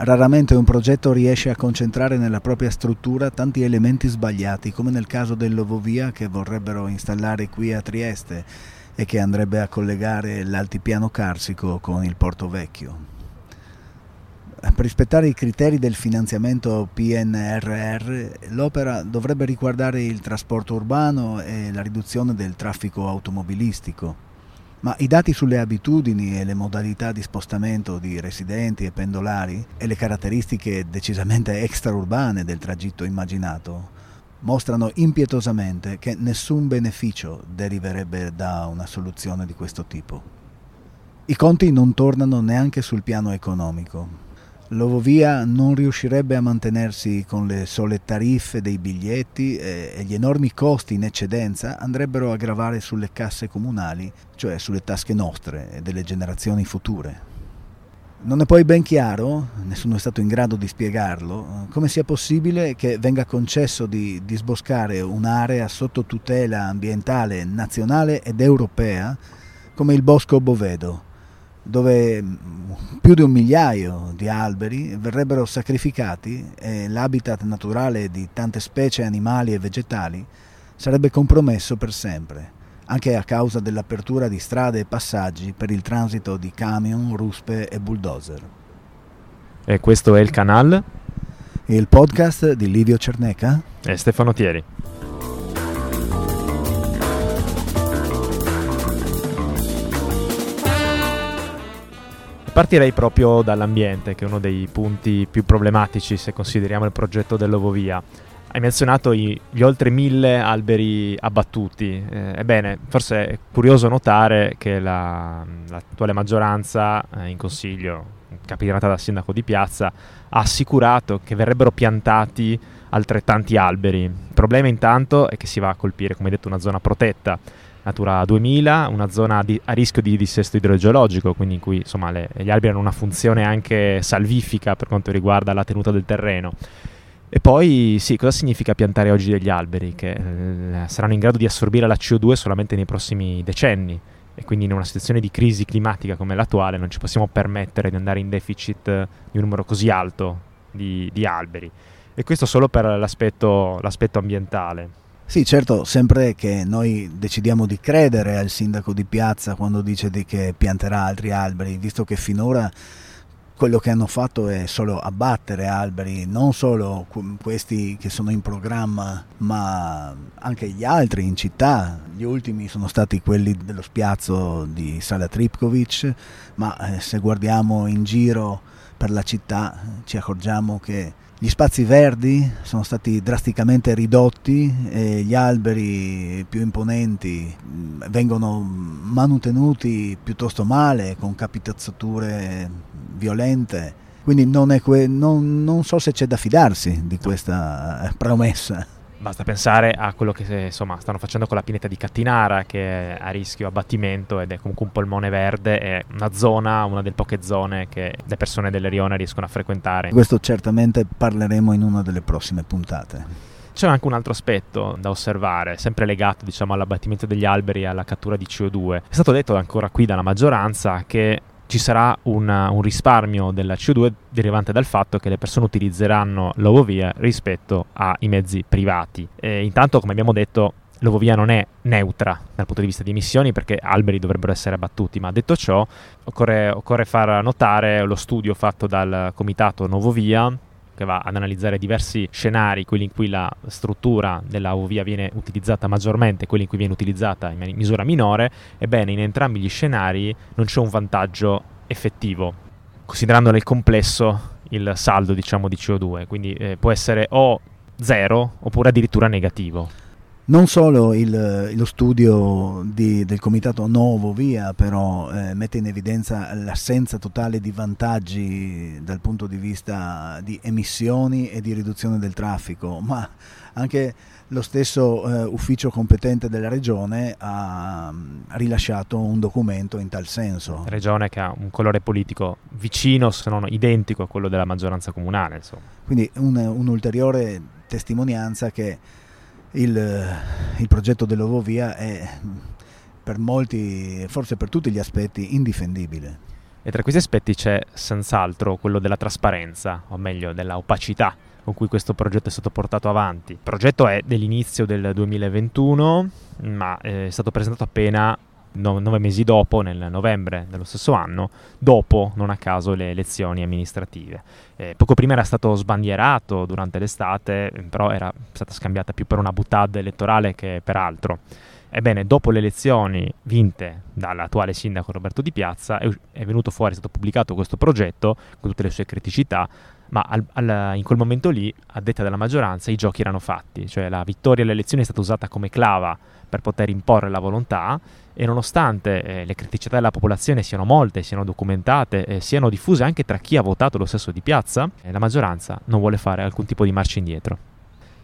Raramente un progetto riesce a concentrare nella propria struttura tanti elementi sbagliati, come nel caso dell'Ovovia che vorrebbero installare qui a Trieste e che andrebbe a collegare l'altipiano carsico con il Porto Vecchio. Per rispettare i criteri del finanziamento PNRR, l'opera dovrebbe riguardare il trasporto urbano e la riduzione del traffico automobilistico ma i dati sulle abitudini e le modalità di spostamento di residenti e pendolari e le caratteristiche decisamente extraurbane del tragitto immaginato mostrano impietosamente che nessun beneficio deriverebbe da una soluzione di questo tipo. I conti non tornano neanche sul piano economico. L'Ovovia non riuscirebbe a mantenersi con le sole tariffe dei biglietti e gli enormi costi in eccedenza andrebbero a gravare sulle casse comunali, cioè sulle tasche nostre e delle generazioni future. Non è poi ben chiaro, nessuno è stato in grado di spiegarlo, come sia possibile che venga concesso di disboscare un'area sotto tutela ambientale nazionale ed europea come il Bosco Bovedo, dove più di un migliaio di alberi verrebbero sacrificati e l'habitat naturale di tante specie animali e vegetali sarebbe compromesso per sempre, anche a causa dell'apertura di strade e passaggi per il transito di camion, ruspe e bulldozer. E questo è il canale? Il podcast di Livio Cerneca e Stefano Thieri. Partirei proprio dall'ambiente, che è uno dei punti più problematici se consideriamo il progetto dell'Ovovia. Hai menzionato i, gli oltre mille alberi abbattuti. Eh, ebbene, forse è curioso notare che la, l'attuale maggioranza eh, in consiglio, capitanata dal sindaco di piazza, ha assicurato che verrebbero piantati altrettanti alberi. Il problema intanto è che si va a colpire, come detto, una zona protetta Natura 2000, una zona di, a rischio di dissesto idrogeologico, quindi in cui insomma, le, gli alberi hanno una funzione anche salvifica per quanto riguarda la tenuta del terreno. E poi sì, cosa significa piantare oggi degli alberi? Che eh, saranno in grado di assorbire la CO2 solamente nei prossimi decenni e quindi in una situazione di crisi climatica come l'attuale non ci possiamo permettere di andare in deficit di un numero così alto di, di alberi. E questo solo per l'aspetto, l'aspetto ambientale. Sì, certo, sempre che noi decidiamo di credere al sindaco di piazza quando dice che pianterà altri alberi, visto che finora quello che hanno fatto è solo abbattere alberi, non solo questi che sono in programma, ma anche gli altri in città. Gli ultimi sono stati quelli dello spiazzo di Sala Tripkovic, ma eh, se guardiamo in giro per la città ci accorgiamo che gli spazi verdi sono stati drasticamente ridotti e gli alberi più imponenti mm, vengono manutenuti piuttosto male, con capitazzature violente. Quindi non, que- non, non so se c'è da fidarsi di questa promessa. Basta pensare a quello che insomma, stanno facendo con la pineta di Cattinara, che è a rischio abbattimento ed è comunque un polmone verde, è una zona, una delle poche zone che le persone delle Rione riescono a frequentare. Questo certamente parleremo in una delle prossime puntate. C'è anche un altro aspetto da osservare, sempre legato diciamo, all'abbattimento degli alberi e alla cattura di CO2. È stato detto ancora qui dalla maggioranza che ci sarà una, un risparmio della CO2 derivante dal fatto che le persone utilizzeranno l'ovovia rispetto ai mezzi privati. E intanto, come abbiamo detto, l'ovovia non è neutra dal punto di vista di emissioni perché alberi dovrebbero essere abbattuti, ma detto ciò occorre, occorre far notare lo studio fatto dal comitato Novovia che va ad analizzare diversi scenari, quelli in cui la struttura della UVIA viene utilizzata maggiormente quelli in cui viene utilizzata in misura minore, ebbene in entrambi gli scenari non c'è un vantaggio effettivo, considerando nel complesso il saldo diciamo, di CO2, quindi eh, può essere o zero oppure addirittura negativo. Non solo il, lo studio di, del comitato Novo Via però eh, mette in evidenza l'assenza totale di vantaggi dal punto di vista di emissioni e di riduzione del traffico, ma anche lo stesso eh, ufficio competente della regione ha rilasciato un documento in tal senso. Regione che ha un colore politico vicino, se non identico a quello della maggioranza comunale. Insomma. Quindi un, un'ulteriore testimonianza che il, il progetto dell'Ovovia è per molti, forse per tutti gli aspetti, indifendibile. E tra questi aspetti c'è senz'altro quello della trasparenza, o meglio della opacità con cui questo progetto è stato portato avanti. Il progetto è dell'inizio del 2021, ma è stato presentato appena nove mesi dopo, nel novembre dello stesso anno, dopo, non a caso, le elezioni amministrative. Eh, poco prima era stato sbandierato durante l'estate, però era stata scambiata più per una buttata elettorale che per altro. Ebbene, dopo le elezioni vinte dall'attuale sindaco Roberto Di Piazza, è, è venuto fuori, è stato pubblicato questo progetto con tutte le sue criticità, ma al, al, in quel momento lì, a detta della maggioranza, i giochi erano fatti, cioè la vittoria alle elezioni è stata usata come clava per poter imporre la volontà e nonostante eh, le criticità della popolazione siano molte, siano documentate e siano diffuse anche tra chi ha votato lo stesso di piazza, eh, la maggioranza non vuole fare alcun tipo di marcia indietro.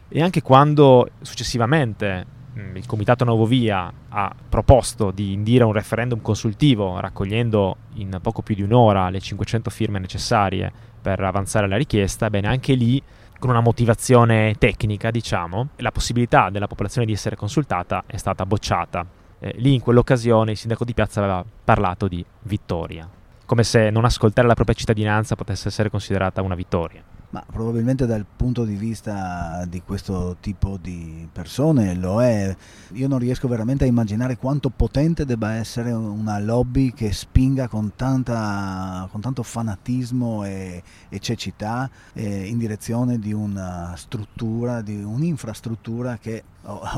E anche quando successivamente il Comitato Nuovo Via ha proposto di indire un referendum consultivo raccogliendo in poco più di un'ora le 500 firme necessarie per avanzare la richiesta, bene, anche lì con una motivazione tecnica, diciamo, la possibilità della popolazione di essere consultata è stata bocciata. Eh, lì in quell'occasione il sindaco di piazza aveva parlato di vittoria, come se non ascoltare la propria cittadinanza potesse essere considerata una vittoria. Ma probabilmente dal punto di vista di questo tipo di persone lo è. Io non riesco veramente a immaginare quanto potente debba essere una lobby che spinga con, tanta, con tanto fanatismo e, e cecità eh, in direzione di una struttura, di un'infrastruttura che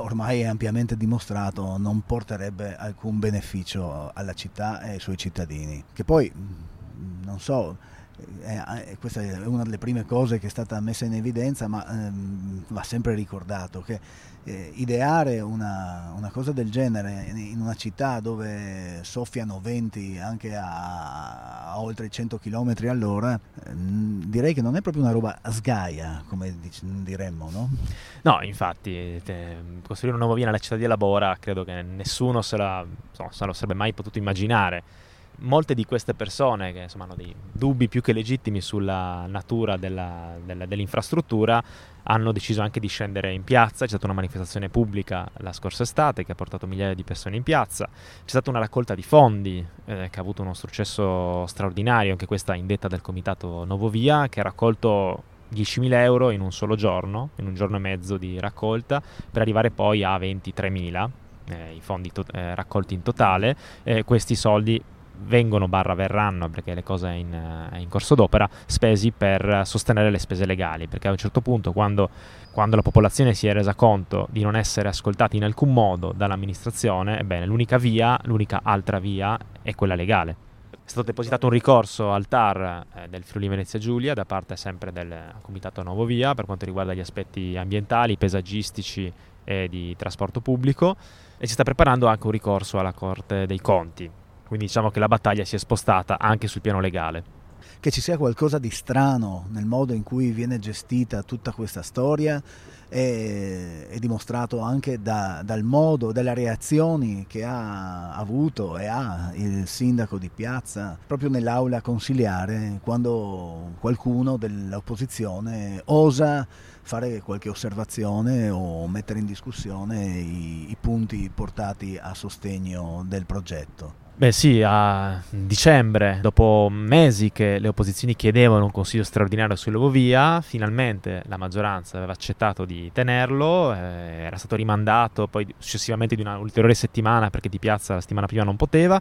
ormai è ampiamente dimostrato non porterebbe alcun beneficio alla città e ai suoi cittadini. Che poi, non so, eh, eh, questa è una delle prime cose che è stata messa in evidenza, ma ehm, va sempre ricordato che eh, ideare una, una, cosa del genere in una città dove soffiano venti anche a, a oltre 100 km all'ora, ehm, direi che non è proprio una roba sgaia, come dic- diremmo, no? No, infatti, te, costruire una nuova via nella città di Labora credo che nessuno se, la, so, se lo sarebbe mai potuto immaginare molte di queste persone che insomma, hanno dei dubbi più che legittimi sulla natura della, della, dell'infrastruttura hanno deciso anche di scendere in piazza, c'è stata una manifestazione pubblica la scorsa estate che ha portato migliaia di persone in piazza, c'è stata una raccolta di fondi eh, che ha avuto uno successo straordinario, anche questa indetta del comitato Novovia che ha raccolto 10.000 euro in un solo giorno, in un giorno e mezzo di raccolta, per arrivare poi a 23.000 eh, i fondi to- eh, raccolti in totale. Eh, questi soldi vengono barra verranno, perché le cose in, in, corso d'opera, spesi per sostenere le spese legali, perché a un certo punto quando, quando, la popolazione si è resa conto di non essere ascoltati in alcun modo dall'amministrazione, ebbene l'unica via, l'unica altra via è quella legale. È stato depositato un ricorso al TAR eh, del Friuli Venezia Giulia da parte sempre del Comitato Nuovo Via per quanto riguarda gli aspetti ambientali, paesaggistici e di trasporto pubblico e si sta preparando anche un ricorso alla Corte dei Conti quindi diciamo che la battaglia si è spostata anche sul piano legale. Che ci sia qualcosa di strano nel modo in cui viene gestita tutta questa storia è, è dimostrato anche da, dal modo, dalle reazioni che ha avuto e ha il sindaco di piazza proprio nell'aula consiliare quando qualcuno dell'opposizione osa fare qualche osservazione o mettere in discussione i, i punti portati a sostegno del progetto. Beh sì, a dicembre, dopo mesi che le opposizioni chiedevano un consiglio straordinario sull'Ovovia, finalmente la maggioranza aveva accettato di tenerlo, eh, era stato rimandato poi successivamente di una ulteriore settimana perché di piazza la settimana prima non poteva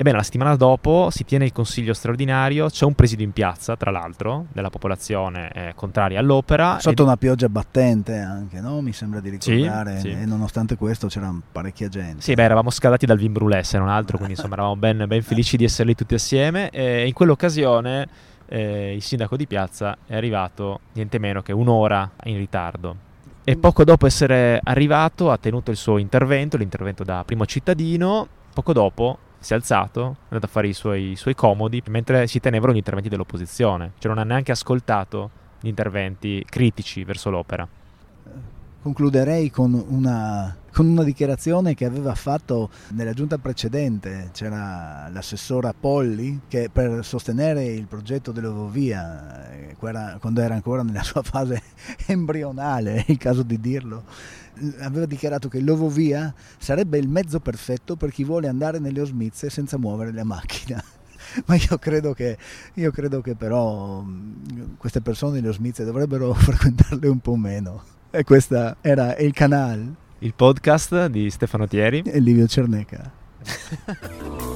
Ebbene, la settimana dopo si tiene il consiglio straordinario, c'è un presidio in piazza, tra l'altro, della popolazione eh, contraria all'opera. Sotto ed... una pioggia battente anche, no? Mi sembra di ricordare. Sì, sì. E nonostante questo c'era parecchia gente. Sì, beh, eravamo scaldati dal vin se non altro, quindi insomma eravamo ben, ben felici di essere lì tutti assieme. E in quell'occasione eh, il sindaco di piazza è arrivato niente meno che un'ora in ritardo. E poco dopo essere arrivato ha tenuto il suo intervento, l'intervento da primo cittadino. Poco dopo si è alzato, è andato a fare i suoi, i suoi comodi mentre si tenevano gli interventi dell'opposizione, cioè non ha neanche ascoltato gli interventi critici verso l'opera. Concluderei con una, con una dichiarazione che aveva fatto nella giunta precedente, c'era l'assessora Polli che per sostenere il progetto dell'Ovovia, eh, quando era ancora nella sua fase embrionale, è il caso di dirlo, aveva dichiarato che l'ovovia sarebbe il mezzo perfetto per chi vuole andare nelle osmize senza muovere la macchina. Ma io credo, che, io credo che però queste persone, lo Smith, dovrebbero frequentarle un po' meno. E questo era il canale. Il podcast di Stefano Thieri e Livio Cerneca.